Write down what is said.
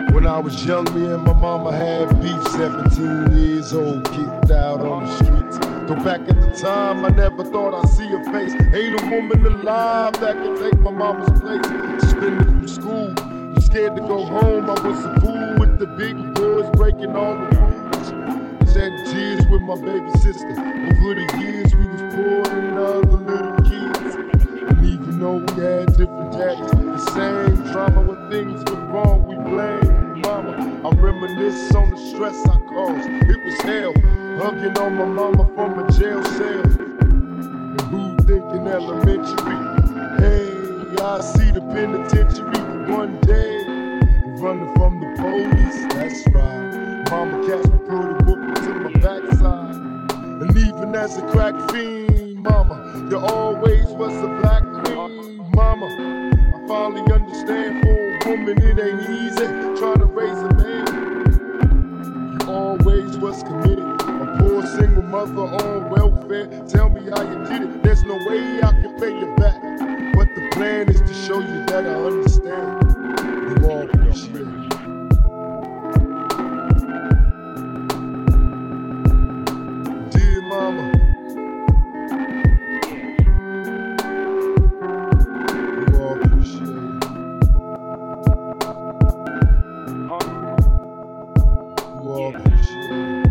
When I was young, me and my mama had beef. 17 years old, kicked out on the streets. Go back at the time, I never thought I'd see her face. Ain't a woman alive that can take my mama's place. Suspended from school, I'm scared to go home. I was a fool with the big boys breaking all the rules. Shed tears with my baby sister. Over the years, we was poor than other little kids. And even though we had different daddies, the same drama when things went wrong, we blame mama. I reminisce on the stress I caused. It was hell, hugging on my mama from a jail cell. And who thinking elementary? Hey, I see the penitentiary one day. Running from the police, that's right. Mama catch me, put a whoop to my backside. And even as a crack fiend, mama, you always was a black queen, mama. I finally understand for a woman it ain't easy trying to raise a single mother on welfare. Tell me how you did it. There's no way I can pay you back. But the plan is to show you that I understand. You all appreciate it. You all appreciate.